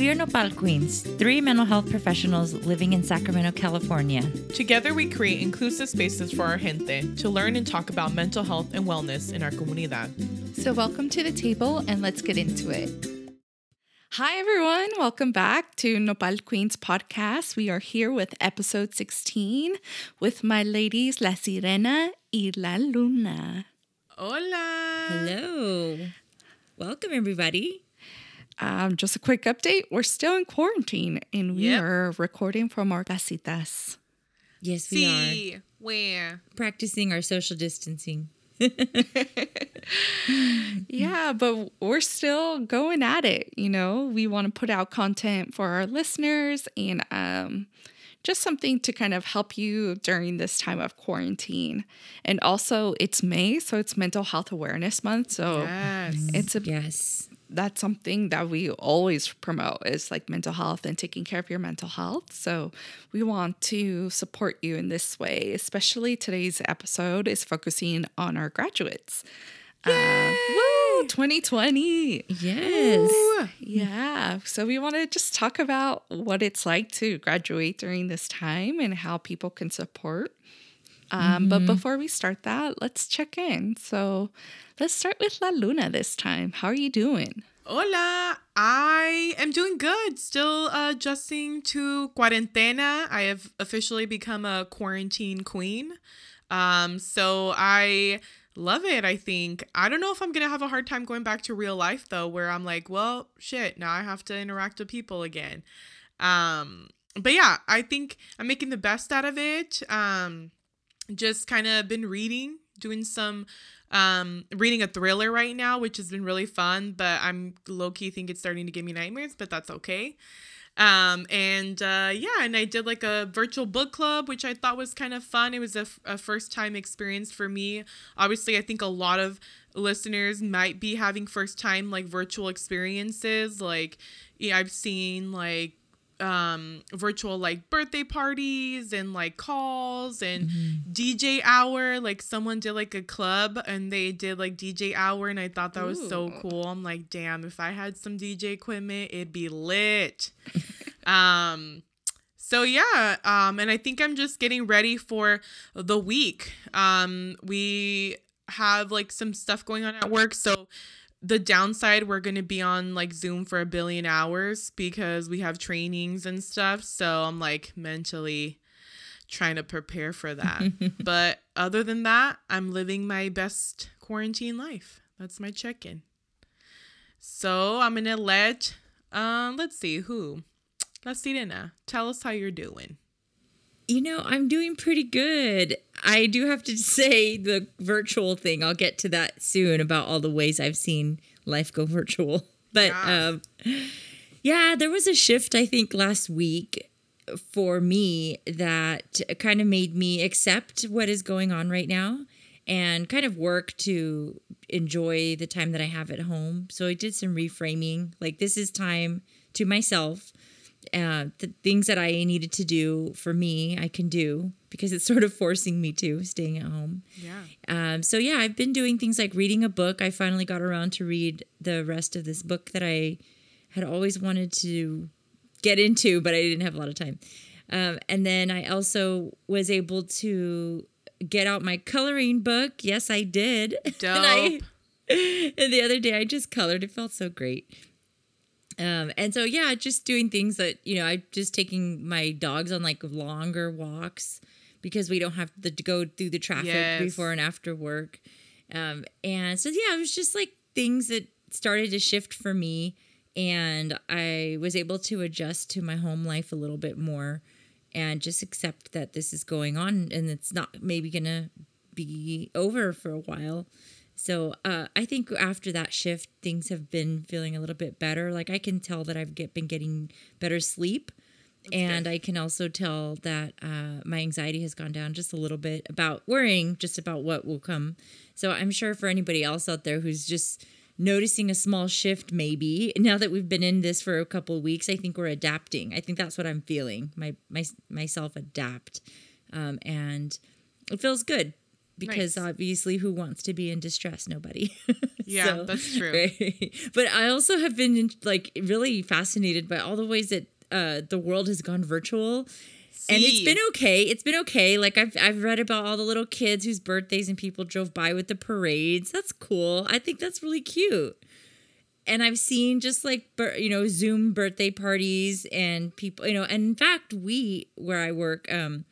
We are Nopal Queens, three mental health professionals living in Sacramento, California. Together, we create inclusive spaces for our gente to learn and talk about mental health and wellness in our comunidad. So, welcome to the table and let's get into it. Hi, everyone. Welcome back to Nopal Queens podcast. We are here with episode 16 with my ladies, La Sirena y La Luna. Hola. Hello. Welcome, everybody. Um, just a quick update. We're still in quarantine and we Yep. are recording from our casitas. Yes, we See where? are practicing our social distancing. Yeah, but we're still going at it. You know, we want to put out content for our listeners and um, just something to kind of help you during this time of quarantine. And also, it's May, so it's Mental Health Awareness Month. So Yes. it's a Yes. That's something that we always promote is like mental health and taking care of your mental health. So we want to support you in this way, especially today's episode is focusing on our graduates. Uh, woo, 2020. Yes. Yeah. So we want to just talk about what it's like to graduate during this time and how people can support. Um, But before we start that, let's check in. So let's start with La Luna this time. How are you doing? Hola. I am doing good. Still uh, adjusting to cuarentena. I have officially become a quarantine queen. Um, so I love it, I think. I don't know if I'm going to have a hard time going back to real life though, where I'm like, well, shit, now I have to interact with people again. Um, but yeah, I think I'm making the best out of it. Um, just kind of been reading, doing some um reading a thriller right now, which has been really fun, but I'm low key think it's starting to give me nightmares, but that's okay. Um and uh yeah, and I did like a virtual book club, which I thought was kind of fun. It was a, f- a first time experience for me. Obviously, I think a lot of listeners might be having first time like virtual experiences. Like yeah, I've seen like um virtual like birthday parties and like calls and DJ hour like someone did like a club and they did like DJ hour and I thought that was so cool. I'm like, damn, if I had some DJ equipment, it'd be lit. um so yeah, um and I think I'm just getting ready for the week. Um we have like some stuff going on at work, so the downside we're going to be on like zoom for a billion hours because we have trainings and stuff. So i'm like mentally trying to prepare for that. But other than that i'm living my best quarantine life. That's my check-in. So i'm gonna let um let's see who? La Sirena, tell us how you're doing. You know, I'm doing pretty good. I do have to say the virtual thing. I'll get to that soon about all the ways I've seen life go virtual. But Yeah. um, yeah, there was a shift, I think, last week for me that kind of made me accept what is going on right now and kind of work to enjoy the time that I have at home. So I did some reframing. Like, this is time to myself uh, the things that I needed to do for me, I can do because it's sort of forcing me to staying at home. Yeah. Um, so yeah, I've been doing things like reading a book. I finally got around to read the rest of this book that I had always wanted to get into, but I didn't have a lot of time. Um, and then I also was able to get out my coloring book. Yes, I did. and, I, and the other day I just colored. It felt so great. Um, and so yeah, just doing things that you know, I just taking my dogs on like longer walks because we don't have to go through the traffic Yes. before and after work. Um, and so yeah, it was just like things that started to shift for me, and I was able to adjust to my home life a little bit more, and just accept that this is going on and it's not maybe gonna be over for a while. So uh, I think after that shift, things have been feeling a little bit better. Like I can tell that I've get, been getting better sleep, and I can also tell that uh, my anxiety has gone down just a little bit about worrying just about what will come. So I'm sure for anybody else out there who's just noticing a small shift, maybe now that we've been in this for a couple of weeks, I think we're adapting. I think that's what I'm feeling. My my myself adapt, um, and it feels good because Nice. obviously, who wants to be in distress? Nobody. Yeah, So- that's true. Right. But I also have been like really fascinated by all the ways that uh, the world has gone virtual. And it's been okay. It's been okay. Like I've I've read about all the little kids whose birthdays and people drove by with the parades. That's cool. I think that's really cute. And I've seen just like you know Zoom birthday parties and people you know. And in fact, we where I work, um,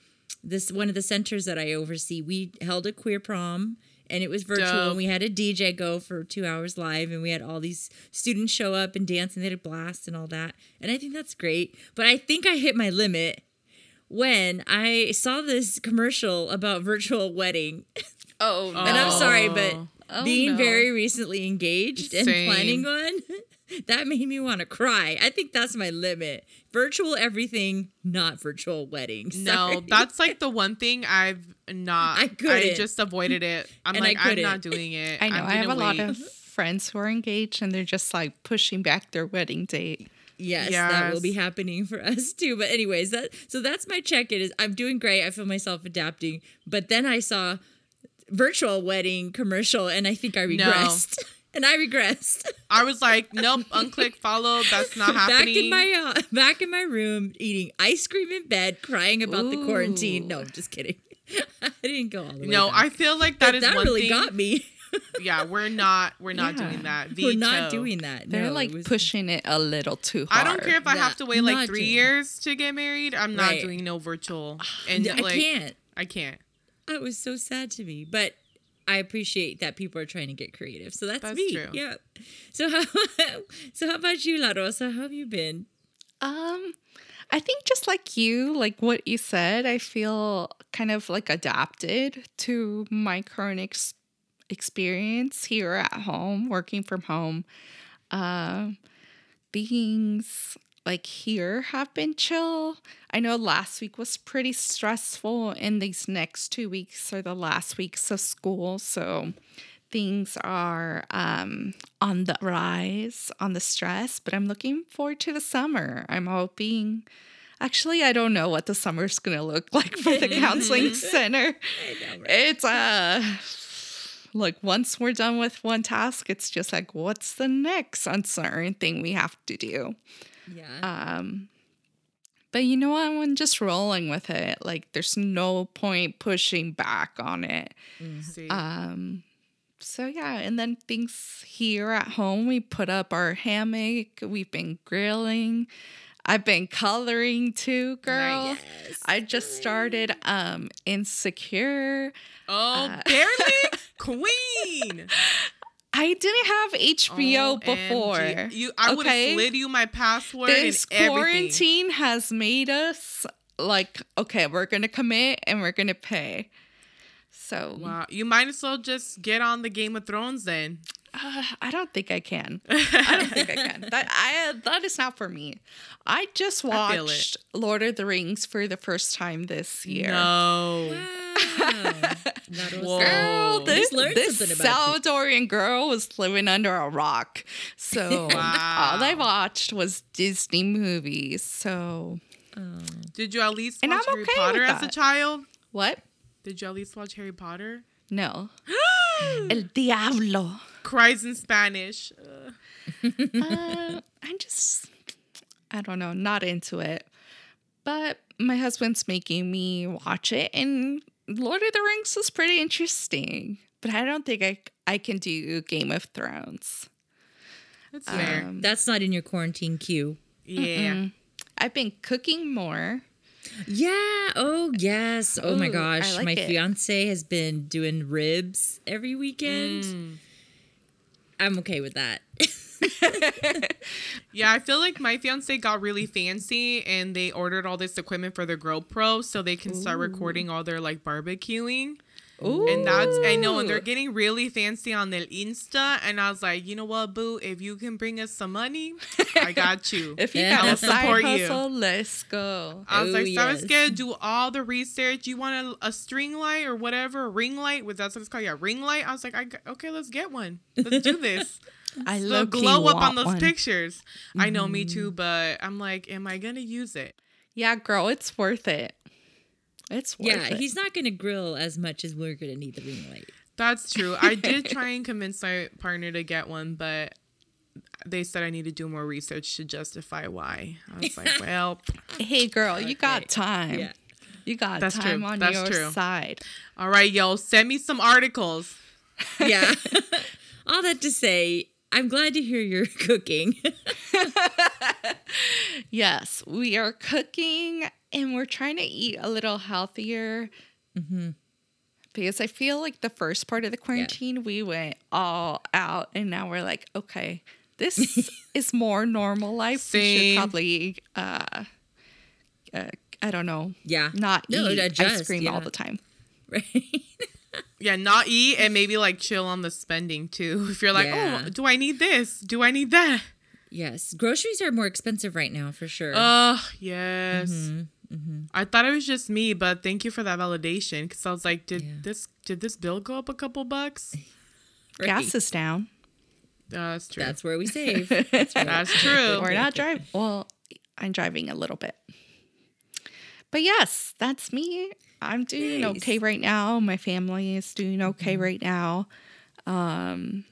this one of the centers that I oversee, we held a queer prom and it was virtual. Dope. And we had a DJ go for two hours live, and we had all these students show up and dance, and they had a blast and all that. And I think that's great. But I think I hit my limit when I saw this commercial about virtual wedding. Oh, no. And I'm sorry, but Oh, being no. very recently engaged and planning one, that made me want to cry. I think that's my limit. Virtual everything, not virtual weddings. No, that's like the one thing I've not. I I couldn't. just avoided it. I'm And like, I'm couldn't. doing it. I know. I'm I have a lot of friends who are engaged and they're just like pushing back their wedding date. Yes, that will be happening for us too. But anyways, that so that's my check-in is I'm doing great. I feel myself adapting. But then I saw virtual wedding commercial and I think I No. regressed. and I regressed. I was like, nope, unclick, follow. That's not happening. back happening. in my uh, back in my room eating ice cream in bed, crying about the quarantine. No, I'm just kidding. I didn't go all the way. no, back. I feel like But that is that one really thing. got me. Yeah, we're not. We're not Yeah. doing that. We're not doing that. They're like it was- pushing it a little too hard. I don't care if I Yeah, have to wait like three doing- years to get married. I'm not Right. doing no virtual. And I like, can't. I can't. It was so sad to me, but I appreciate that people are trying to get creative. So that's, That's me. true. Yeah. So how so how about you, La Rosa? How have you been? Um, I think just like you, like what you said, I feel kind of like adapted to my current ex- experience here at home, working from home. Um, things like here have been chill. I know last week was pretty stressful, and these next two weeks are the last weeks of school. So things are um, on the rise on the stress, but I'm looking forward to the summer. I'm hoping. Actually, I don't know what the summer's gonna look like for the counseling center. Know, right? It's uh like once we're done with one task, it's just like what's the next uncertain thing we have to do. Yeah. Um but you know what? I'm just rolling with it. Like there's no point pushing back on it. See, Um so yeah, and then things here at home, we put up our hammock, we've been grilling. I've been coloring too, girl. Yes. I just started um Insecure. oh, uh, barely queen. I didn't have HBO oh, before. OMG. You, I would have okay? slid you my password This and everything. quarantine has made us like, okay, we're gonna commit and we're gonna pay. So Wow, you might as well just get on the Game of Thrones then. uh, I don't think I can. I don't think I can. That I that is not for me. I just I watched Lord of the Rings for the first time this year. No. Wow. La Rosa. Whoa. Girl, this, just learned this something about you. Salvadorian girl was living under a rock. So Wow. all I watched was Disney movies. So Oh. Did you at least watch I'm Harry okay Potter as a child? what? Did you at least watch Harry Potter? No. El Diablo. Cries in Spanish. Ugh. uh, I'm just, I don't know, not into it. But my husband's making me watch it, and Lord of the Rings was pretty interesting. But I don't think I, I can do Game of Thrones. That's fair. Um, That's not in your quarantine queue. yeah. mm. I've been cooking more. Yeah. Oh, yes. Oh my Ooh, I gosh. like my it. fiance has been doing ribs every weekend. Mm. I'm okay with that. Yeah, I feel like my fiance got really fancy and they ordered all this equipment for their GoPro so they can start recording all their like barbecuing. Ooh. And that's I know, and they're getting really fancy on their Insta. And I was like, you know what, boo? If you can bring us some money, I got you. If you Yeah. got I'll a side support you. let's go. I was Oh, like, ¿sabes yes. qué? Do all the research. You want a, a string light or whatever, a ring light? Was that's what it's called. Yeah, ring light. I was like, I, okay, let's get one. Let's do this. I the love glow up on those pictures. I know, me too, mm-hmm. but I'm like, am I gonna use it? Yeah, girl, it's worth it. It's worth yeah. it. He's not going to grill as much as we're going to need the ring light. That's true. I did try and convince my partner to get one, but they said I need to do more research to justify why. I was like, well, Hey, girl, you got time. Yeah. You got That's time true. on That's your true. side. all right, yo, send me some articles. Yeah. All that to say, I'm glad to hear you're cooking. Yes, we are cooking and we're trying to eat a little healthier. Mm-hmm. Because I feel like the first part of the quarantine, we went all out, and now we're like, okay, this is more normal life. We should probably, uh, uh, I don't know, yeah. not No, eat adjust, ice cream yeah. all the time. Right. Yeah, not eat and maybe like chill on the spending too. If you're like, Yeah. oh, do I need this? Do I need that? yes. Groceries are more expensive right now for sure. Oh, yes. Mm-hmm, I thought it was just me, but thank you for that validation. Because I was like, did Yeah. this did this bill go up a couple bucks? Right. Gas is down. Uh, that's true. That's where we save. That's. That's true. We're not driving. Well, I'm driving a little bit. But yes, that's me. I'm doing Nice. okay right now. My family is doing okay Mm-hmm. right now. Um,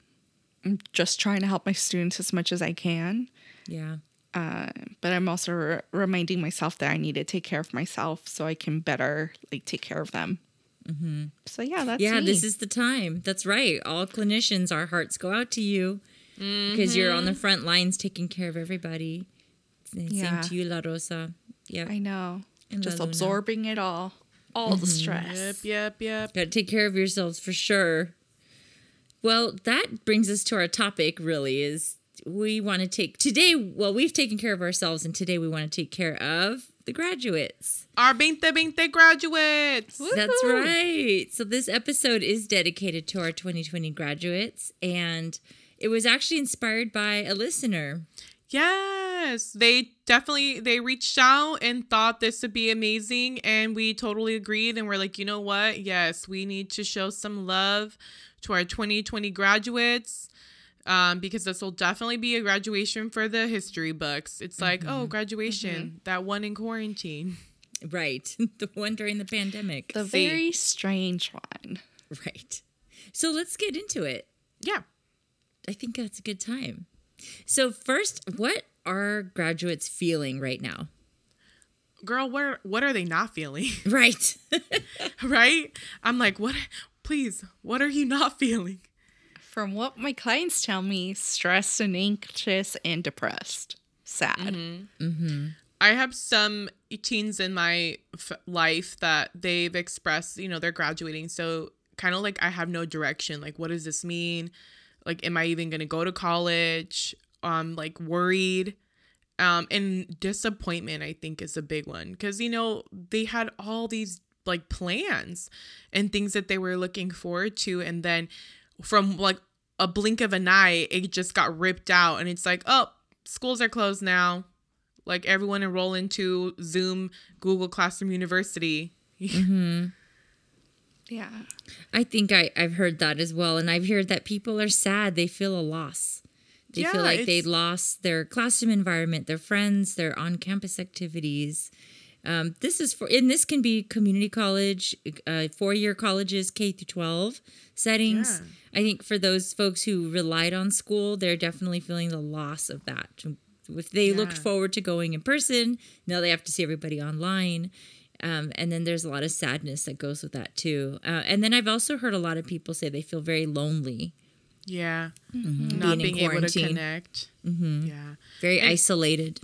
I'm just trying to help my students as much as I can. yeah. Uh, but I'm also re- reminding myself that I need to take care of myself so I can better like take care of them. So yeah, that's Mm-hmm. yeah, me. this is the time. That's right. All clinicians, our hearts go out to you because you're on the front lines taking care of everybody. Same Yeah. to you, La Rosa. Yeah. I know. And Just absorbing it all, all the stress. Yep, yep, yep. Got to take care of yourselves for sure. Well, that brings us to our topic, really, is we want to take today. Well, we've taken care of ourselves, and today we want to take care of the graduates. Our 2020 graduates. That's right. So, this episode is dedicated to our 2020 graduates, and it was actually inspired by a listener. Yes, they definitely they reached out and thought this would be amazing and we totally agreed and we're like, "You know what? Yes, we need to show some love to our 2020 graduates." Um, because this will definitely be a graduation for the history books. It's like, oh, graduation, that one in quarantine. Right. the one during the pandemic. The See. very strange one. right. So, let's get into it. Yeah. I think that's a good time. So, first, what are graduates feeling right now? Girl, what are, what are they not feeling? Right. right? I'm like, "What please, what are you not feeling?" From what my clients tell me, stressed and anxious and depressed. Sad. I have some teens in my f- life that they've expressed, you know, they're graduating. So, kind of like, I have no direction. Like, what does this mean? Like, am I even going to go to college? Um, like, worried. Um, and disappointment, I think, is a big one because, you know, they had all these like plans and things that they were looking forward to. And then from like a blink of an eye, it just got ripped out. And it's like, oh, schools are closed now like everyone enroll into Zoom, Google Classroom University. Mm-hmm. Yeah. I think I, I've heard that as well. And I've heard that people are sad. They feel a loss. They Yeah, feel like they lost their classroom environment, their friends, their on campus activities. Um, this is for, and this can be community college, uh, four year colleges, K through 12 settings. I think for those folks who relied on school, they're definitely feeling the loss of that. If they looked forward to going in person, now they have to see everybody online. Um, and then there's a lot of sadness that goes with that too. Uh, and then I've also heard a lot of people say they feel very lonely, Yeah. being Not in being able to connect. Yeah. very And- isolated.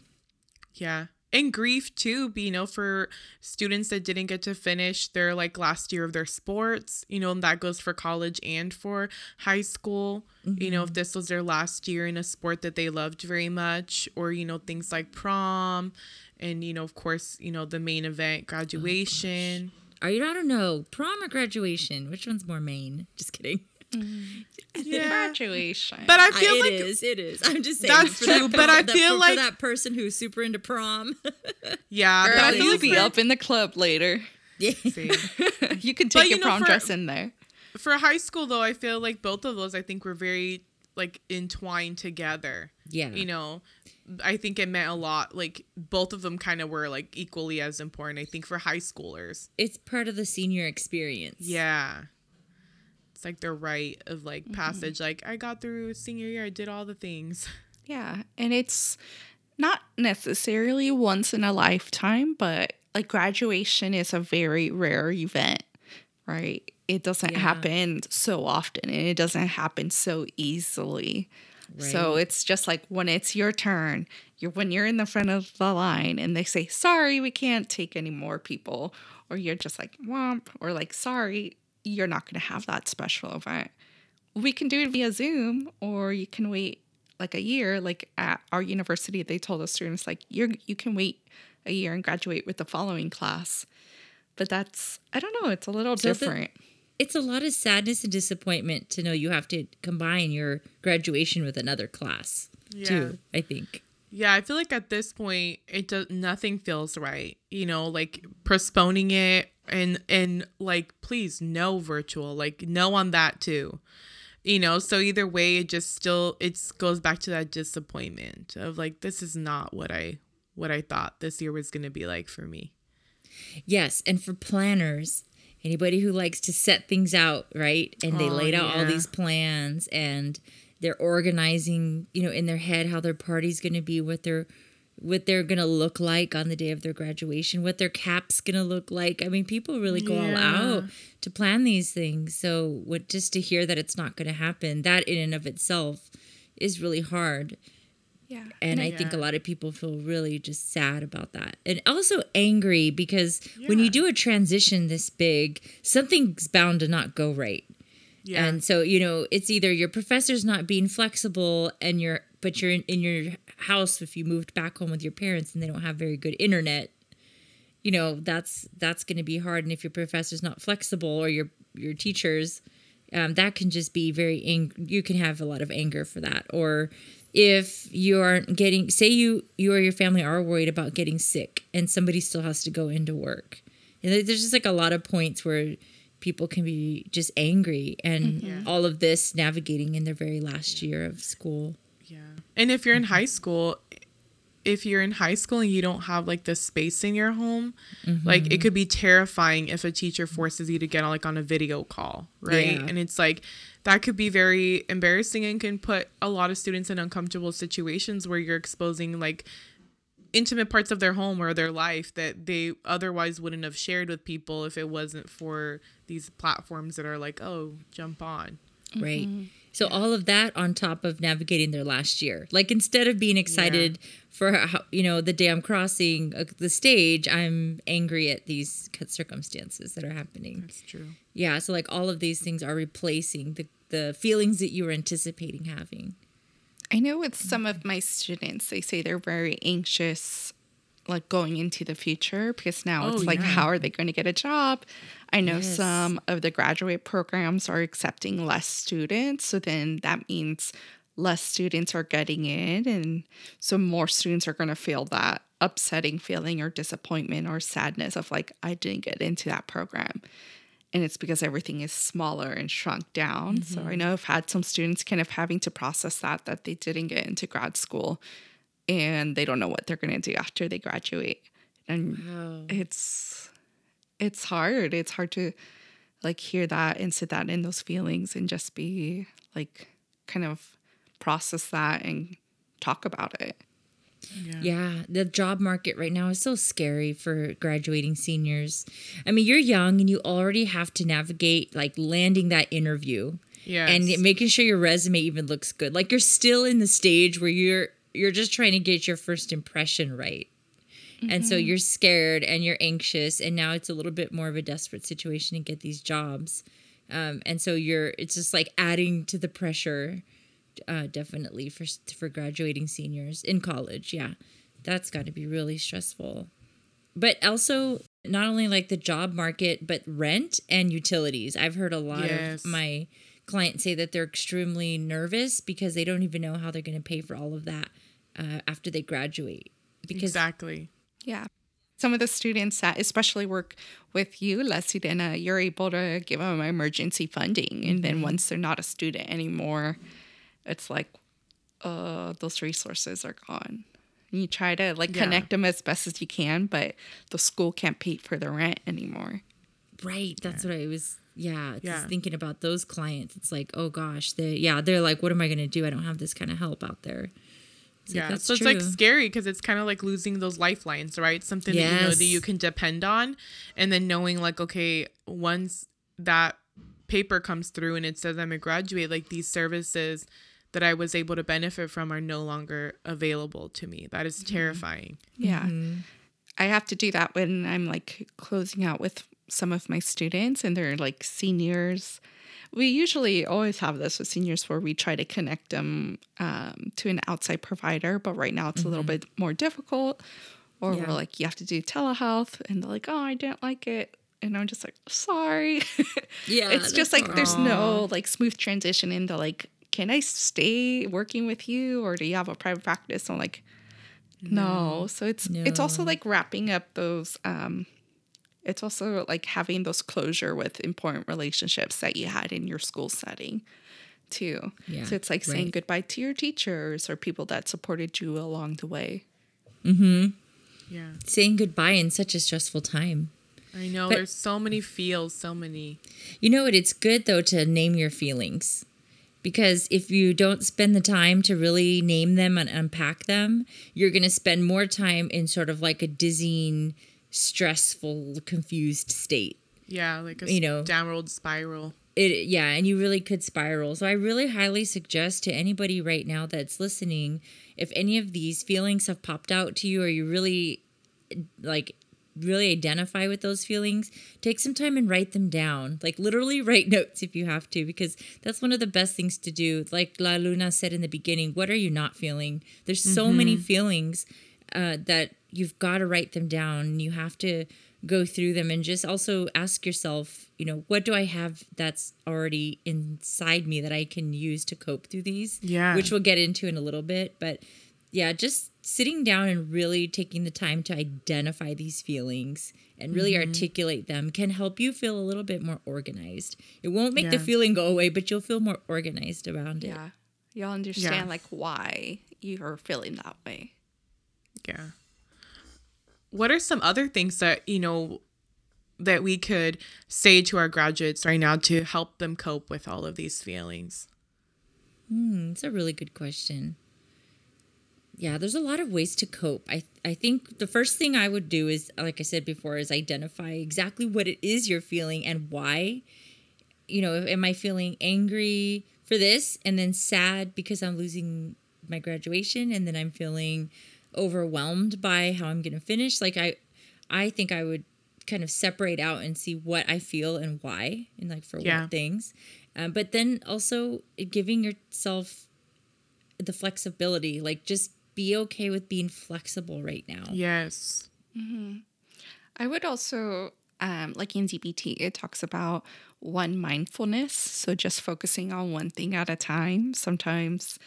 Yeah. And grief too, you know, for students that didn't get to finish their like last year of their sports, you know, and that goes for college and for high school. You know, if mm-hmm. this was their last year in a sport that they loved very much, or, you know, things like prom and, you know, of course, you know, the main event, oh, graduation. Are you? I don't know. Prom or graduation? Which one's more main? Just kidding. Mm-hmm. yeah. Graduation. But I feel it like is, It is. I'm just saying. That's for that true, per- but I that- feel for, like- for that person who's super into prom. yeah, Girl, but I feel you'll like be for- up in the club later. yeah. see. You can But take you your know, prom for- dress in there. for high school though i feel like both of those i think were very like entwined together Yeah. you know i think it meant a lot like both of them kind of were like equally as important i think for high schoolers It's part of the senior experience. yeah It's like their rite of like Mm-hmm. passage. Like I got through senior year, I did all the things. Yeah. And it's not necessarily once in a lifetime, but like graduation is a very rare event, right? It doesn't Yeah. happen so often and it doesn't happen so easily. So it's just like when it's your turn, you're when you're in the front of the line and they say, "Sorry, we can't take any more people," or you're just like, "Womp," or like, "Sorry, you're not going to have that special event." We can do it via Zoom, or you can wait like a year. Like at our university, they told the students like, "You're you can wait a year and graduate with the following class." But that's I don't know. It's a little So the- different. it's a lot of sadness and disappointment to know you have to combine your graduation with another class too. I think. Yeah, I feel like at this point it does nothing feels right. You know, like postponing it and and like please no virtual. Like no on that too. You know, so either way it just still it goes back to that disappointment of like this is not what I what I thought this year was going to be like for me. Yes, and for planners, anybody who likes to set things out, right? And they Oh, laid out all these plans and they're organizing, you know, in their head how their party's going to be, what they're what they're going to look like on the day of their graduation, what their cap's going to look like. I mean, people really go all out to plan these things. So, what just to hear that it's not going to happen, that in and of itself is really hard. Yeah. And I think a lot of people feel really just sad about that. And also angry because when you do a transition this big, something's bound to not go right. Yeah. And so, you know, it's either your professor's not being flexible and you're but you're in, in your house if you moved back home with your parents and they don't have very good internet. You know, that's that's going to be hard and if your professor's not flexible or your your teachers um, that can just be very ang- you can have a lot of anger for that or if you aren't getting say you you or your family are worried about getting sick and somebody still has to go into work and there's just like a lot of points where people can be just angry and mm-hmm. all of this navigating in their very last year of school Yeah. And if you're in high mm-hmm. school, if you're in high school and you don't have like the space in your home, mm-hmm. like it could be terrifying if a teacher forces you to get on like on a video call, right? Yeah. And it's like that could be very embarrassing and can put a lot of students in uncomfortable situations where you're exposing like intimate parts of their home or their life that they otherwise wouldn't have shared with people if it wasn't for these platforms that are like, "Oh, jump on." right. So all of that on top of navigating their last year. Like instead of being excited for how, you know the day i'm crossing uh, the stage i'm angry at these circumstances that are happening. That's true. yeah so like all of these things are replacing the the feelings that you were anticipating having I know with some of my students, they say they're very anxious, like going into the future, because now Oh, it's like, yeah. how are they going to get a job? I know Yes. some of the graduate programs are accepting less students. So then that means less students are getting in. And so more students are going to feel that upsetting feeling or disappointment or sadness of like, I didn't get into that program and it's because everything is smaller and shrunk down. So I mm-hmm. know I've had some students kind of having to process that that they didn't get into grad school and they don't know what they're going to do after they graduate. And wow it's it's hard. It's hard to like hear that and sit that in those feelings and just be like kind of process that and talk about it. Yeah, the job market right now is so scary for graduating seniors. I mean, you're young and you already have to navigate like landing that interview Yeah. and making sure your resume even looks good. Like you're still in the stage where you're you're just trying to get your first impression right. And so you're scared and you're anxious and now it's a little bit more of a desperate situation to get these jobs. Um, and so you're it's just like adding to the pressure uh, definitely for for graduating seniors in college. Yeah, that's got to be really stressful. But also, not only like the job market, but rent and utilities. I've heard a lot Yes. of my clients say that they're extremely nervous because they don't even know how they're going to pay for all of that uh, after they graduate. Because exactly. Yeah. Some of the students that especially work with you, La Sirena, you're able to give them emergency funding. And then once they're not a student anymore, it's like, uh, those resources are gone. And you try to like Yeah. connect them as best as you can, but the school can't pay for the rent anymore. Right. That's what I was yeah, just Yeah. thinking about those clients, it's like, oh gosh, they yeah, they're like, what am I gonna do? I don't have this kind of help out there. It's like, yeah. that's so it's like scary because it's kind of like losing those lifelines, right? Something that you know that you can depend on. And then knowing like, okay, once that paper comes through and it says I'm a graduate, like these services that I was able to benefit from are no longer available to me. That is Mm-hmm. terrifying. Yeah. I have to do that when I'm like closing out with some of my students and they're like seniors. We usually always have this with seniors where we try to connect them um, to an outside provider, but right now it's a little bit more difficult. Or Yeah. we're like, you have to do telehealth, and they're like, oh, I didn't like it. And I'm just like, sorry. Yeah, it's just like there's no like smooth transition into like, can I stay working with you or do you have a private practice? I'm like, no. So it's it's also like wrapping up those um it's also like having those closure with important relationships that you had in your school setting too. Yeah, so it's like saying goodbye to your teachers or people that supported you along the way. Mm-hmm. Yeah. saying goodbye in such a stressful time. I know But- there's so many feels, so many. You know what? It's good though to name your feelings because if you don't spend the time to really name them and unpack them, you're going to spend more time in sort of like a dizzying, stressful, confused state. Yeah, like a You know. downward spiral. It yeah, and you really could spiral. So I really highly suggest to anybody right now that's listening, if any of these feelings have popped out to you or you really like really identify with those feelings, take some time and write them down. Like literally write notes if you have to, because that's one of the best things to do. Like La Luna said in the beginning, what are you not feeling? There's so many feelings uh, that you've got to write them down. You have to go through them and just also ask yourself, you know, what do I have that's already inside me that I can use to cope through these? Yeah. Which we'll get into in a little bit. But yeah, just sitting down and really taking the time to identify these feelings and really Mm-hmm. articulate them can help you feel a little bit more organized. It won't make the feeling go away, but you'll feel more organized around it. Yeah. You'll understand Yeah. like why you're feeling that way. Yeah. What are some other things that, you know, that we could say to our graduates right now to help them cope with all of these feelings? Hmm, It's a really good question. Yeah, there's a lot of ways to cope. I I think the first thing I would do is like I said before is identify exactly what it is you're feeling and why. You know, am I feeling angry for this and then sad because I'm losing my graduation and then I'm feeling overwhelmed by how I'm going to finish? Like I I think I would kind of separate out and see what I feel and why and like for Yeah. what things. Um, but then also giving yourself the flexibility, like just be okay with being flexible right now. Yes. I would also, um, like in DBT, it talks about one mindfulness. So just focusing on one thing at a time. Sometimes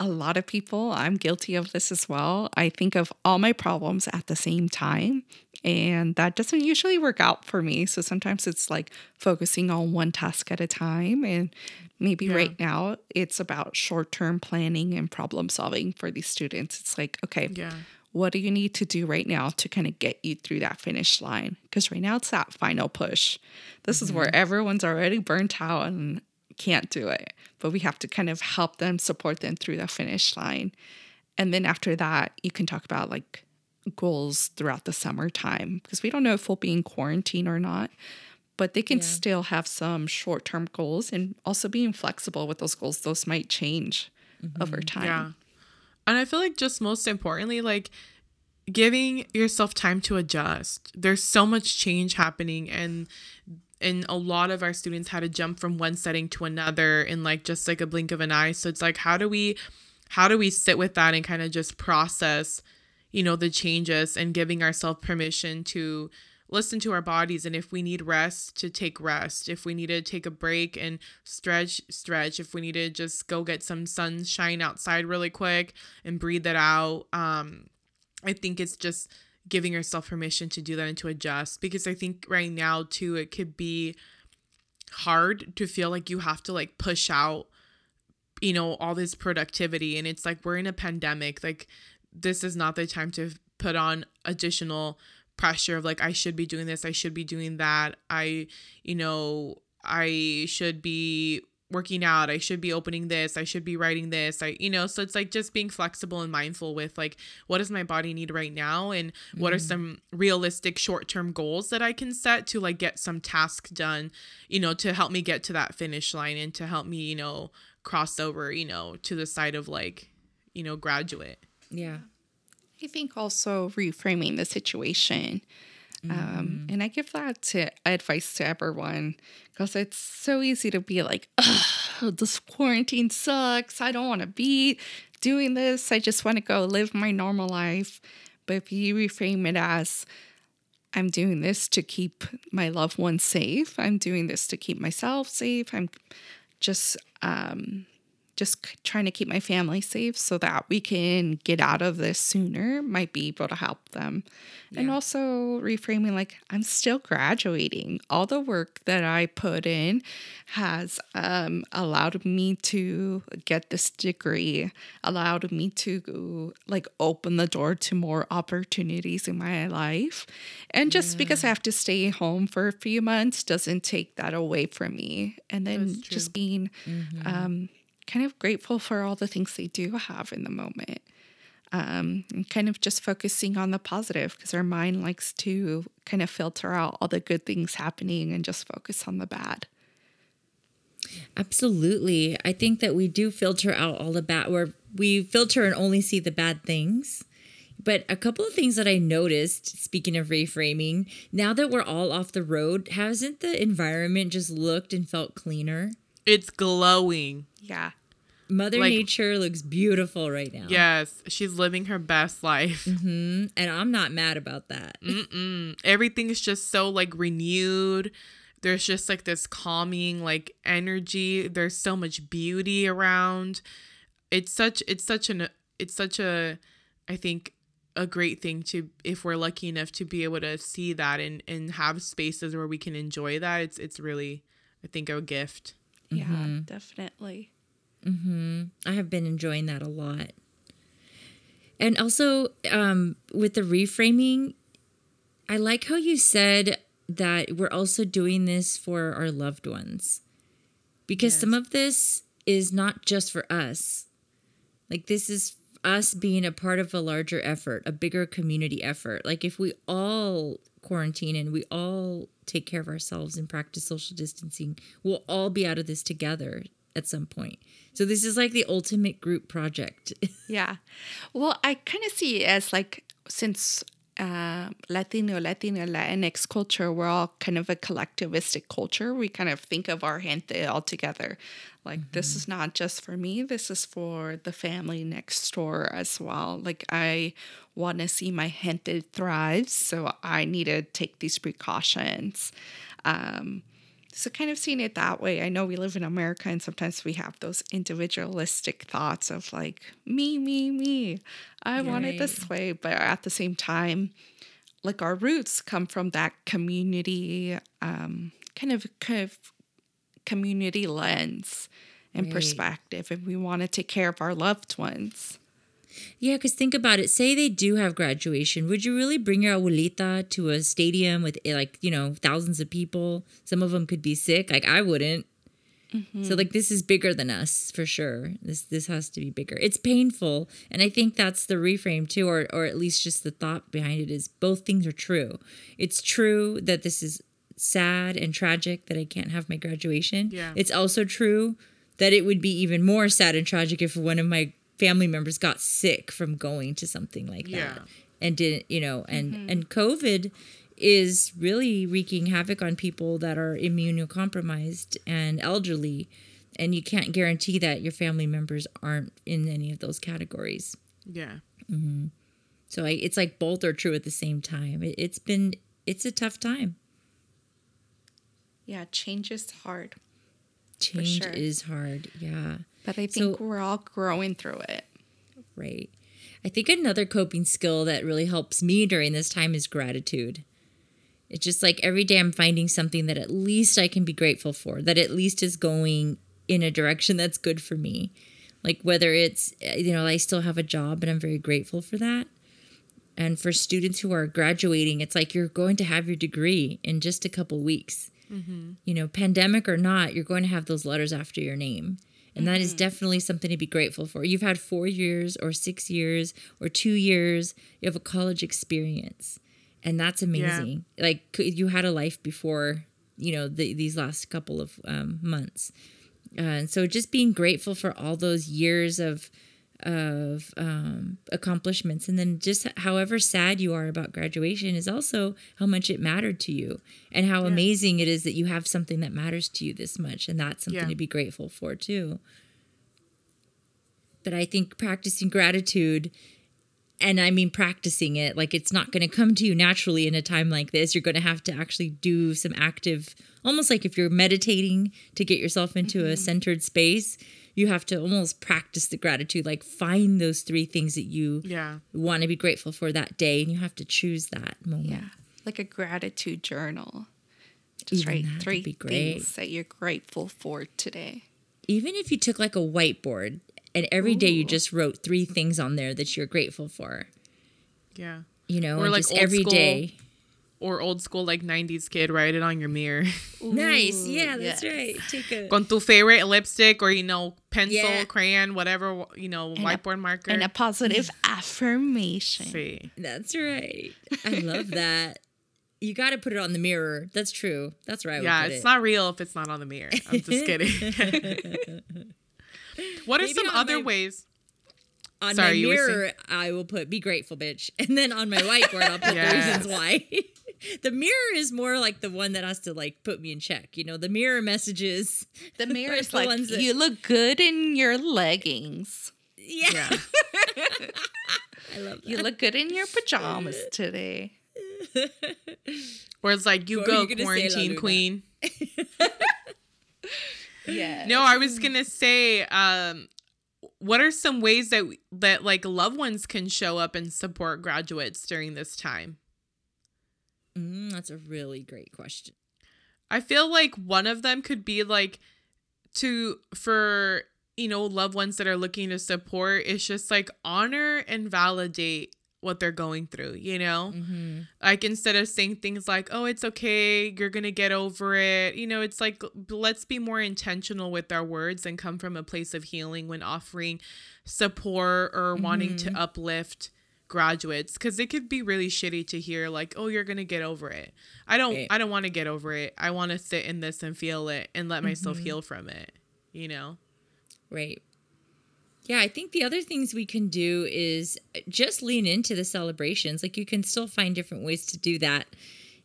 a lot of people, I'm guilty of this as well. I think of all my problems at the same time, and that doesn't usually work out for me. So sometimes it's like focusing on one task at a time. And maybe Yeah. right now it's about short term planning and problem solving for these students. It's like, okay, Yeah. what do you need to do right now to kind of get you through that finish line? Because right now it's that final push. This is where mm-hmm. everyone's already burnt out and can't do it. But we have to kind of help them, support them through the finish line. And then after that, you can talk about like goals throughout the summertime because we don't know if we'll be in quarantine or not. But they can Yeah. still have some short term goals and also being flexible with those goals. Those might change mm-hmm. over time. Yeah. And I feel like just most importantly, like giving yourself time to adjust. There's so much change happening and and a lot of our students had to jump from one setting to another in like just like a blink of an eye. So it's like how do we how do we sit with that and kind of just process, you know, the changes and giving ourselves permission to listen to our bodies? And if we need rest to take rest. If we need to take a break and stretch stretch. If we need to just go get some sunshine outside really quick and breathe it out. Um i think it's just giving yourself permission to do that and to adjust because i think right now too it could be hard to feel like you have to like push out you know all this productivity and it's like we're in a pandemic like this is not the time to put on additional pressure of like I should be doing this, I should be doing that. I, you know, I should be working out i should be opening this i should be writing this i you know so it's like just being flexible and mindful with like what does my body need right now and what are mm-hmm. some realistic short-term goals that i can set to like get some task done you know to help me get to that finish line and to help me you know cross over you know to the side of like you know graduate Yeah. I think also reframing the situation. Um, and I give that to advice to everyone because it's so easy to be like, this quarantine sucks. I don't want to be doing this. I just want to go live my normal life. But if you reframe it as, I'm doing this to keep my loved ones safe, I'm doing this to keep myself safe, I'm just um, just trying to keep my family safe so that we can get out of this sooner might be able to help them. And also reframing like I'm still graduating. All the work that I put in has um, allowed me to get this degree, allowed me to like open the door to more opportunities in my life. And just because I have to stay home for a few months doesn't take that away from me. And then just being um, kind of grateful for all the things they do have in the moment. Um, and kind of just focusing on the positive because our mind likes to kind of filter out all the good things happening and just focus on the bad. Absolutely. I think that we do filter out all the bad, where we filter and only see the bad things. But a couple of things that I noticed, speaking of reframing, now that we're all off the road, hasn't the environment just looked and felt cleaner? it's glowing Yeah. Mother Like- Nature looks beautiful right now. yes she's living her best life mm-hmm, And I'm not mad about that. Mm-mm. everything is just so like renewed there's just like this calming like energy there's so much beauty around it's such it's such an it's such a i think a great thing to if we're lucky enough to be able to see that and and have spaces where we can enjoy that it's it's really i think a gift Yeah, mm-hmm. definitely. I have been enjoying that a lot. And also, um, with the reframing, I like how you said that we're also doing this for our loved ones. Because some of this is not just for us. Like, this is us being a part of a larger effort, a bigger community effort. Like, if we all quarantine and we all take care of ourselves and practice social distancing, we'll all be out of this together at some point. So, this is like the ultimate group project. Yeah. Well, I kind of see it as like since uh, Latino, Latino, Latinx culture, we're all kind of a collectivistic culture. We kind of think of our gente all together. Like, this is not just for me, this is for the family next door as well. Like, I want to see my gente thrive, so I need to take these precautions. Um, so, kind of seeing it that way. I know we live in America and sometimes we have those individualistic thoughts of like, me, me, me. I want it this way. But at the same time, like our roots come from that community, um, kind of, kind of community lens and Right. perspective. And we want to take care of our loved ones. Yeah, because think about it. Say they do have graduation. Would you really bring your abuelita to a stadium with eh, like, you know, thousands of people? Some of them could be sick. Like I wouldn't. So like this is bigger than us for sure. This this has to be bigger. It's painful, and I think that's the reframe too, or or at least just the thought behind it is both things are true. It's true that this is sad and tragic that I can't have my graduation. Yeah. It's also true that it would be even more sad and tragic if one of my family members got sick from going to something like that Yeah. and didn't you know and mm-hmm. and covid is really wreaking havoc on people that are immunocompromised and elderly and you can't guarantee that your family members aren't in any of those categories. Yeah. Mm-hmm. So I, it's like both are true at the same time. It, it's been it's a tough time. Yeah, change is hard. change sure. is hard yeah But I So- think we're all growing through it. Right. I think another coping skill that really helps me during this time is gratitude. It's just like every day I'm finding something that at least I can be grateful for, that at least is going in a direction that's good for me. Like whether it's, uh, you know, I still have a job and I'm very grateful for that. And for students who are graduating, it's like you're going to have your degree in just a couple weeks. You know, pandemic or not, you're going to have those letters after your name. And that is definitely something to be grateful for. You've had four years or six years or two years, you have a college experience. And that's amazing. Like you had a life before, you know, the, these last couple of um, months. Uh, and so just being grateful for all those years of of um, accomplishments. And then just however sad you are about graduation is also how much it mattered to you and how amazing it is that you have something that matters to you this much. And that's something Yeah. to be grateful for too. But i think practicing gratitude and I mean practicing it, like it's not going to come to you naturally in a time like this. You're going to have to actually do some active, almost like if you're meditating to get yourself into a centered space, you have to almost practice the gratitude, like find those three things that you Yeah. want to be grateful for that day, and you have to choose that moment. Yeah. Like a gratitude journal. Just Even write three be great. things that you're grateful for today. Even if you took like a whiteboard and every day you just wrote three things on there that you're grateful for, Yeah. you know, Or like just old every school day. Or old school like 90s kid, write it on your mirror. Nice. Yeah, that's yes. right. Take a Con tu favorite lipstick or, you know, pencil, Yeah. crayon, whatever, you know, a- whiteboard marker. And a positive affirmation. See. That's right. I love that. You got to put it on the mirror. That's true. That's right. Yeah, it's not real if it's not on the mirror. I'm just kidding. what are Maybe some other my- ways? on Sorry, my you saying- mirror. I will put "Be grateful, bitch," and then on my whiteboard, I'll put Yes. the reasons why. the mirror is more like the one that has to like put me in check. You know, the mirror messages. The mirror is The like, ones that- you look good in your leggings. Yeah, Yeah. I love that. You look good in your pajamas today. Or it's like, you What go, you gonna say, La quarantine queen. Yeah. No, I was gonna say, um, what are some ways that that like loved ones can show up and support graduates during this time? Mm, that's a really great question. I feel like one of them could be like to for you know loved ones that are looking to support. It's just like honor and validate what they're going through. You know, Mm-hmm. like instead of saying things like oh it's okay you're gonna get over it you know it's like let's be more intentional with our words and come from a place of healing when offering support or wanting to uplift graduates because it could be really shitty to hear like oh you're gonna get over it i don't Right. i don't want to get over it i want to sit in this and feel it and let myself mm-hmm. heal from it you know Right. Yeah, I think the other things we can do is uh, just lean into the celebrations. Like you can still find different ways to do that.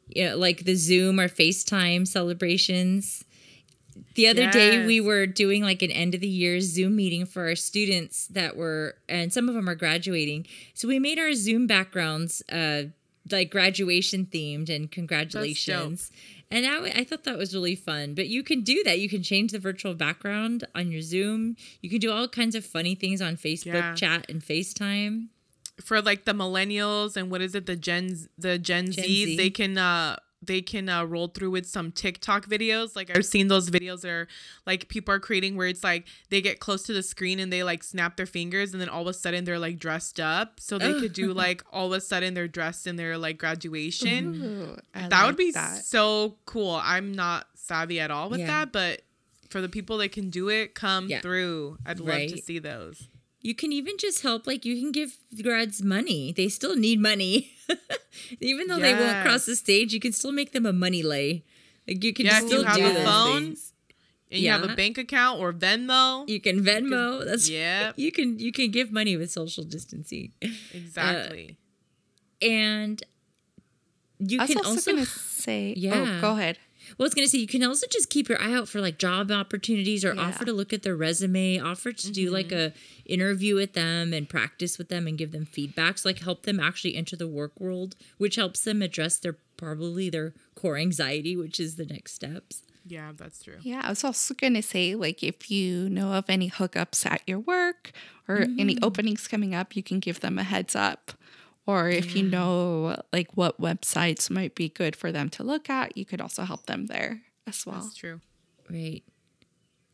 You know, like the Zoom or FaceTime celebrations. The other day we were doing like an end of the year Zoom meeting for our students that were and some of them are graduating. So we made our Zoom backgrounds uh like graduation themed and congratulations. And I, I thought that was really fun. But you can do that. You can change the virtual background on your Zoom. You can do all kinds of funny things on Facebook Yeah. chat and FaceTime. for like the millennials and what is it the gen the gen, Gen z's Z. they can uh they can uh, roll through with some TikTok videos. Like I've seen those videos that are like people are creating where it's like they get close to the screen and they like snap their fingers and then all of a sudden they're like dressed up. So they could do like all of a sudden they're dressed in their like graduation. Ooh, that would be that. so cool. I'm not savvy at all with Yeah. that, but for the people that can do it, come Yeah. through. I'd love to see those. You can even just help, like, you can give grads money. They still need money. even though they won't cross the stage, you can still make them a money lei. Like, you can Yeah, if still you have do a phone, things. And you have a bank account or Venmo. You can Venmo. That's Yep. You can you can give money with social distancing, uh, Exactly. and you I was can also, also. gonna say, oh, Yeah. oh, go ahead. Well, I was gonna say you can also just keep your eye out for like job opportunities or Yeah. offer to look at their resume, offer to do like mm-hmm. a interview with them and practice with them and give them feedback. So like help them actually enter the work world, which helps them address their probably their core anxiety, which is the next steps. yeah, that's true. Yeah, I was also gonna say, like, if you know of any hookups at your work or any mm-hmm. openings coming up, you can give them a heads up. Or if you mm. know like what websites might be good for them to look at, you could also help them there as well. That's true. Right.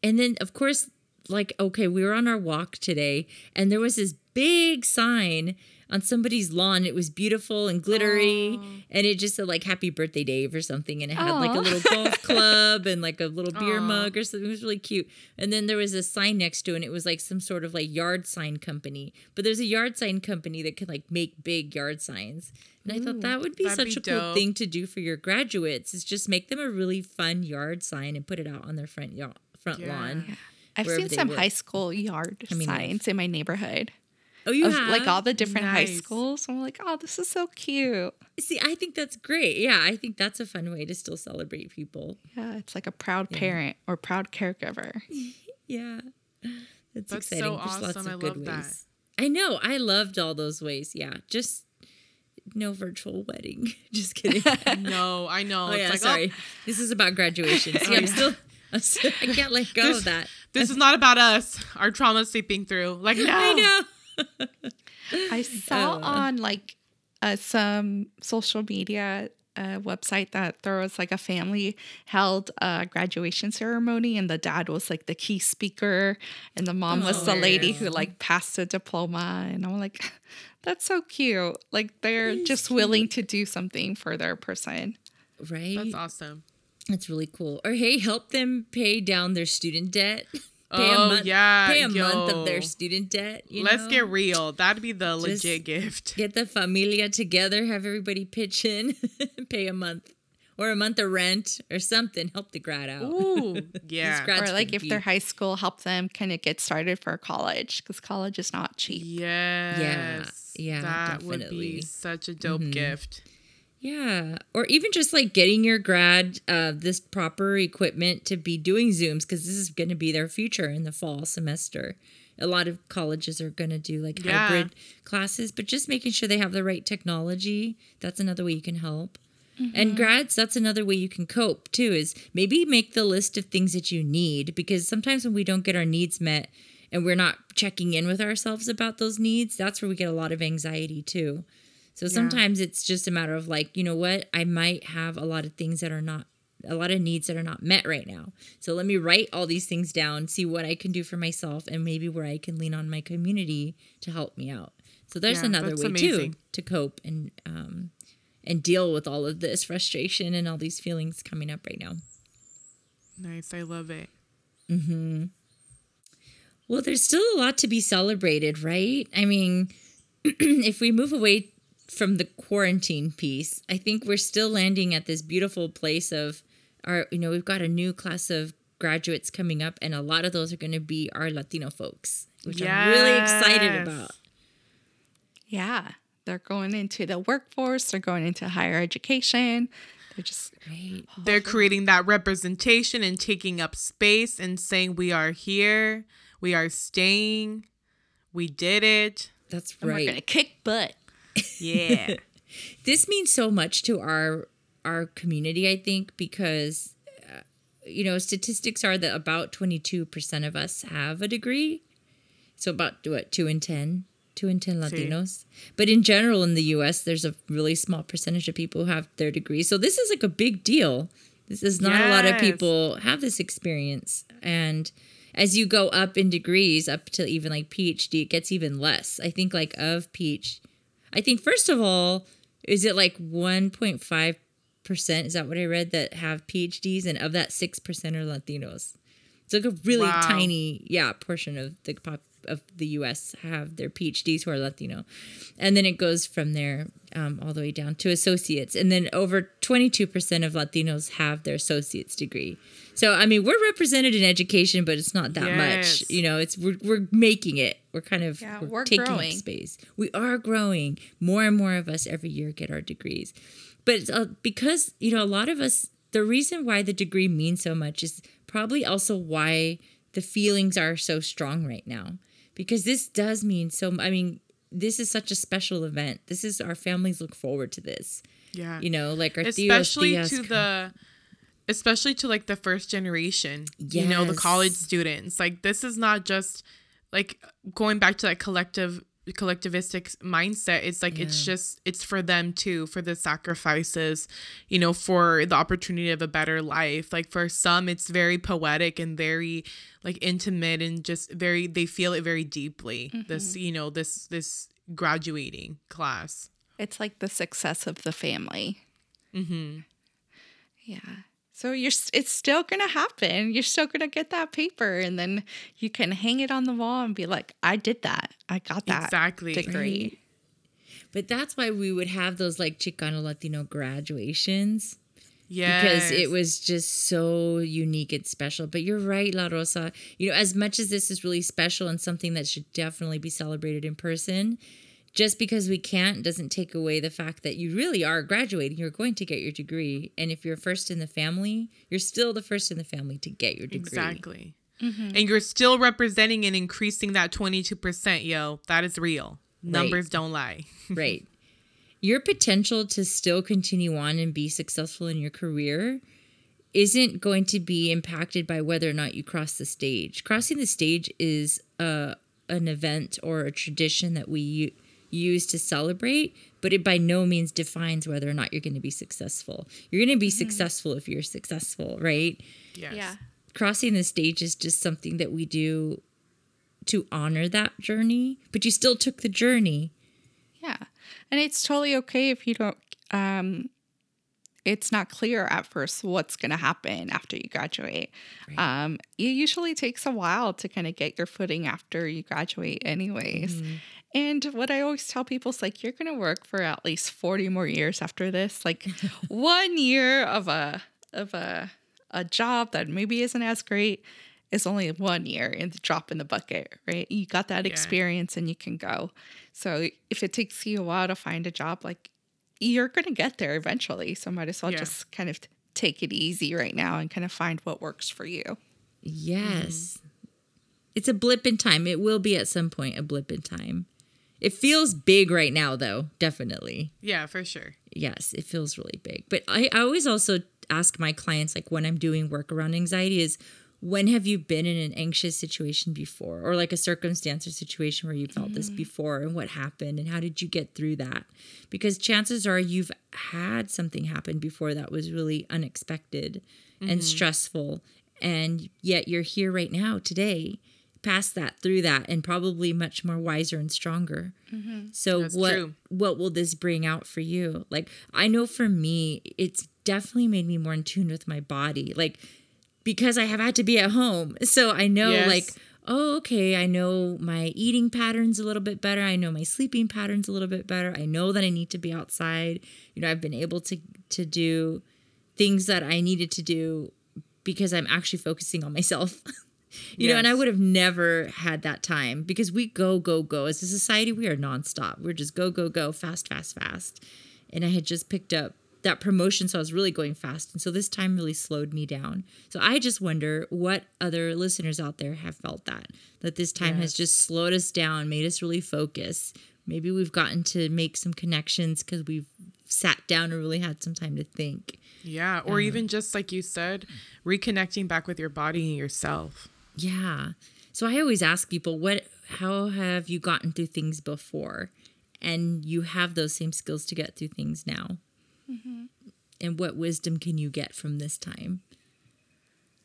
And then of course like okay, we were on our walk today and there was this big sign on somebody's lawn. It was beautiful and glittery, and it just said like "Happy Birthday, Dave" or something, and it had like a little golf club and like a little beer Aw. mug or something. It was really cute. And then there was a sign next to it, and it was like some sort of like yard sign company. But there's a yard sign company that can like make big yard signs, and I thought that would be such be a cool thing to do for your graduates. Is just make them a really fun yard sign and put it out on their front yard, front Yeah. lawn. I've seen some work. high school yard I mean, signs in my neighborhood Oh, you of have like all the different high schools. I'm like, oh, this is so cute. See, I think that's great. Yeah, I think that's a fun way to still celebrate people. Yeah, it's like a proud parent or proud caregiver. Yeah. That's, That's exciting. so There's lots of I good love that. ways. I know. I loved all those ways. Yeah. Just no virtual wedding. Just kidding. No, I know. oh it's yeah, like, oh. sorry. This is about graduation. See, oh, I'm yeah. I'm still I can't let go This- of that. this is not about us. Our trauma seeping through. Like, no. I know. I saw Uh. on like uh, some social media uh, website that there was like a family held a graduation ceremony and the dad was like the key speaker and the mom was the lady who like passed the diploma and I'm like that's so cute like they're is just willing to do something for their person Right. That's awesome. That's really cool. Or hey, help them pay down their student debt. pay Oh, yeah, Pay a month of their student debt. you Let's know? get real. That'd be the Just- legit gift. get the familia together, have everybody pitch in, pay a month or a month of rent or something, help the grad out. Ooh, yeah. or like if be- their high school help them kind of get started for college because college is not cheap Yes. yeah, Yeah. That would be such a dope mm-hmm. gift. Yeah. Or even just like getting your grad uh, this proper equipment to be doing Zooms because this is going to be their future in the fall semester. A lot of colleges are going to do like Yeah. hybrid classes, but just making sure they have the right technology. That's another way you can help. And grads, that's another way you can cope too, is maybe make the list of things that you need because sometimes when we don't get our needs met and we're not checking in with ourselves about those needs, that's where we get a lot of anxiety too. So sometimes it's just a matter of like, you know what, I might have a lot of things that are not a lot of needs that are not met right now. So let me write all these things down, see what I can do for myself and maybe where I can lean on my community to help me out. So there's Yeah, another way amazing. too to cope and um and deal with all of this frustration and all these feelings coming up right now. Nice. I love it. Well, there's still a lot to be celebrated, right? I mean, if we move away from the quarantine piece, I think we're still landing at this beautiful place of our, you know, we've got a new class of graduates coming up, and a lot of those are going to be our Latino folks, which I'm really excited about. yeah. They're going into the workforce they're going into higher education. They're just Right. They're creating that representation and taking up space and saying, we are here, we are staying, we did it. That's and we're gonna kick butt Yeah. this means so much to our our community i think because uh, you know statistics are that about 22% of us have a degree. So about what 2 in 10 2 in 10 latinos? But in general in the us there's a really small percentage of people who have their degree. So this is like a big deal. This is not a lot of people have this experience. And as you go up in degrees up to even like phd it gets even less. I think like of phd I think first of all, is it like 1.5 percent? Is that what I read that have PhDs, and of that, six percent are Latinos. It's like a really Wow. tiny, yeah, portion of the pop of the U.S. have their PhDs who are Latino, and then it goes from there um, all the way down to associates, and then over 22 percent of Latinos have their associate's degree. So I mean, we're represented in education, but it's not that much. You know, it's we're, we're making it. We're kind of Yeah, we're, we're taking growing. up space. We are growing. More and more of us every year get our degrees. But it's, uh, because, you know, a lot of us, the reason why the degree means so much is probably also why the feelings are so strong right now. Because this does mean so, I mean, this is such a special event. This is our families look forward to this. Yeah. You know, like our especially tios, to tias the especially to like the first generation you know the college students like this is not just like going back to that collective collectivistic mindset it's like it's just it's for them too for the sacrifices you know for the opportunity of a better life. Like for some it's very poetic and very like intimate and just very they feel it very deeply this you know this this graduating class. It's like the success of the family. mm-hmm. Yeah. So you're it's still going to happen. You're still going to get that paper and then you can hang it on the wall and be like, "I did that. I got that exactly degree." But that's why we would have those like Chicano Latino graduations yeah because it was just so unique and special. But you're right, La Rosa. You know, as much as this is really special and something that should definitely be celebrated in person, just because we can't doesn't take away the fact that you really are graduating. You're going to get your degree. And if you're first in the family, you're still the first in the family to get your degree. exactly mm-hmm. and you're still representing and increasing that 22% yo that is real numbers don't lie right. Your potential to still continue on and be successful in your career isn't going to be impacted by whether or not you cross the stage. Crossing the stage is a an event or a tradition that we u- use to celebrate, but it by no means defines whether or not you're going to be successful. You're going to be successful if you're successful, right? yes Yeah. Crossing the stage is just something that we do to honor that journey, but you still took the journey. Yeah. And it's totally okay if you don't um it's not clear at first what's going to happen after you graduate. Um it usually takes a while to kind of get your footing after you graduate anyways. And what I always tell people is like you're going to work for at least 40 more years after this. Like one year of a of a a job that maybe isn't as great is only one year in the drop in the bucket, right? You got that Yeah. experience and you can go. So if it takes you a while to find a job, like you're going to get there eventually. So might as well Yeah. just kind of take it easy right now and kind of find what works for you. Yes. Mm-hmm. It's a blip in time. It will be at some point a blip in time. It feels big right now, though, definitely. yeah for sure. Yes, it feels really big. But I, I always also ask my clients, like when I'm doing work around anxiety, is when have you been in an anxious situation before? Or like a circumstance or situation where you felt this mm. before and what happened and how did you get through that? Because chances are you've had something happen before that was really unexpected and mm-hmm. stressful and yet you're here right now today past that through that and probably much more wiser and stronger mm-hmm. so That's what true. what will this bring out for you? Like I know for me, it's definitely made me more in tune with my body. Like because I have had to be at home. So I know Yes. like oh okay, I know my eating patterns a little bit better. I know my sleeping patterns a little bit better. I know that I need to be outside. You know, I've been able to to do things that I needed to do because I'm actually focusing on myself. you know, and I would have never had that time because we go, go, go. As a society, we are nonstop. We're just go, go, go, fast, fast, fast. And I had just picked up that promotion, so I was really going fast. And so this time really slowed me down. So I just wonder what other listeners out there have felt that, that this time has just slowed us down, made us really focus. Maybe we've gotten to make some connections because we've sat down and really had some time to think. Yeah, or um, even just like you said, reconnecting back with your body and yourself. Yeah. So I always ask people, what how have you gotten through things before? And you have those same skills to get through things now. Mm-hmm. And what wisdom can you get from this time?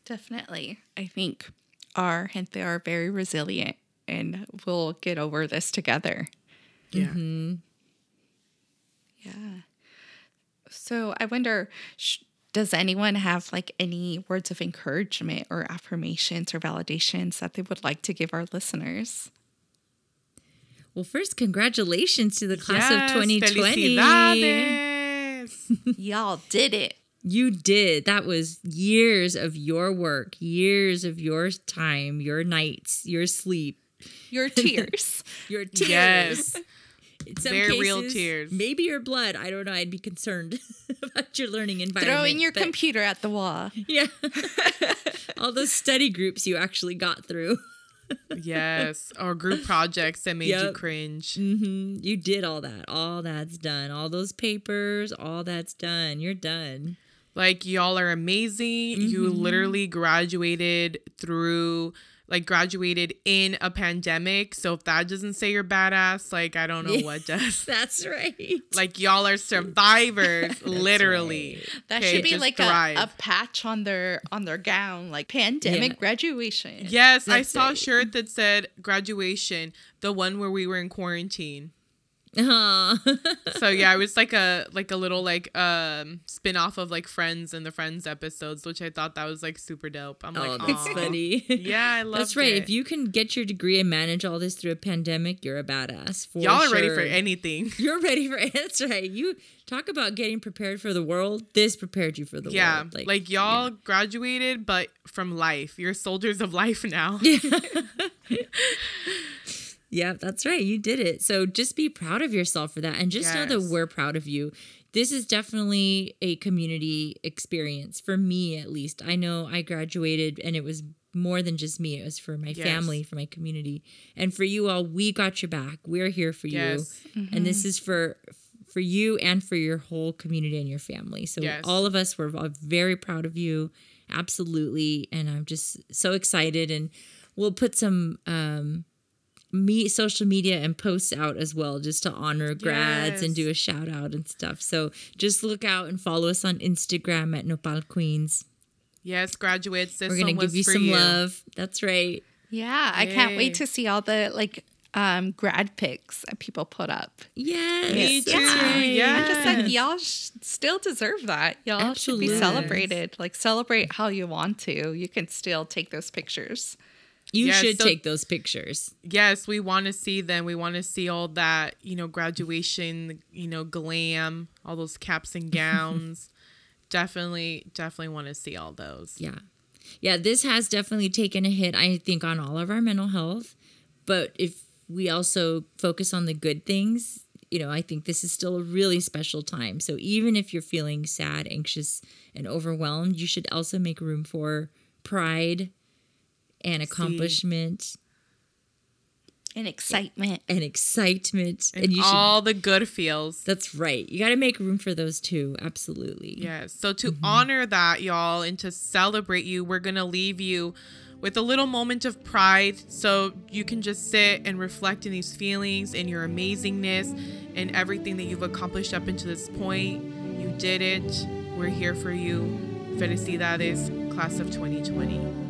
Definitely. I think our they are very resilient and we'll get over this together. Yeah. Mm-hmm. Yeah. So I wonder sh- does anyone have like any words of encouragement or affirmations or validations that they would like to give our listeners? Well, first, congratulations to the class Yes, of 2020. felicidades. Y'all did it. You did. That was years of your work, years of your time, your nights, your sleep, Your tears. your tears. yes. In some They're real tears. Maybe your blood. I don't know. I'd be concerned about your learning environment. Throwing your but- computer at the wall. Yeah. All those study groups you actually got through. Yes. Or group projects that made you Yep. cringe. hmm You did all that. All that's done. All those papers, all that's done. You're done. Like y'all are amazing. You Mm-hmm. literally graduated through like graduated in a pandemic. So if that doesn't say you're badass, like I don't know what does. That's right. Like y'all are survivors, literally. That Okay, should be like a, a patch on their on their gown, like pandemic Yeah. graduation. Yes, I That's saw a shirt that said graduation, the one where we were in quarantine. Aw. So yeah, it was like a like a little like um spin off of like Friends and the Friends episodes, which I thought that was like super dope. I'm oh, like, that's "Aw." funny. Yeah, I love it. That's right. It. If you can get your degree and manage all this through a pandemic, you're a badass. For y'all are ready for anything. You're ready for That's right. You talk about getting prepared for the world. This prepared you for the world. yeah, world. like, y'all graduated, but from life. You're soldiers of life now. Yeah, that's right. You did it. So just be proud of yourself for that and just know that we're proud of you. This is definitely a community experience for me at least. I know I graduated and it was more than just me. It was for my Yes. family, for my community. And for you all, we got your back. We're here for Yes. you. And this is for for you and for your whole community and your family. So Yes. all of us were all very proud of you. Absolutely. And I'm just so excited and we'll put some um me social media and posts out as well just to honor grads and do a shout out and stuff. So just look out and follow us on Instagram at Nopal Queens. Yes, graduates. This We're gonna give you some you. love. That's right. Yeah, I can't wait to see all the like um grad pics that people put up. Yes. Me that's too. right. Yeah. I'm just like y'all sh- still deserve that. Y'all Absolutely. should be celebrated. Like celebrate how you want to. You can still take those pictures. You Yeah, should so- take those pictures. Yes, we want to see them. We want to see all that, you know, graduation, you know, glam, all those caps and gowns. definitely, definitely want to see all those. Yeah. Yeah, this has definitely taken a hit, I think, on all of our mental health. But if we also focus on the good things, you know, I think this is still a really special time. So even if you're feeling sad, anxious, and overwhelmed, you should also make room for pride and accomplishment And excitement. and excitement. And, And, you should. all the good feels. that's right. You got to make room for those too. Absolutely. Yes. So to mm-hmm. honor that, y'all, and to celebrate you, we're gonna leave you with a little moment of pride so you can just sit and reflect in these feelings and your amazingness and everything that you've accomplished up until this point. You did it. We're here for you. Felicidades, class of 2020.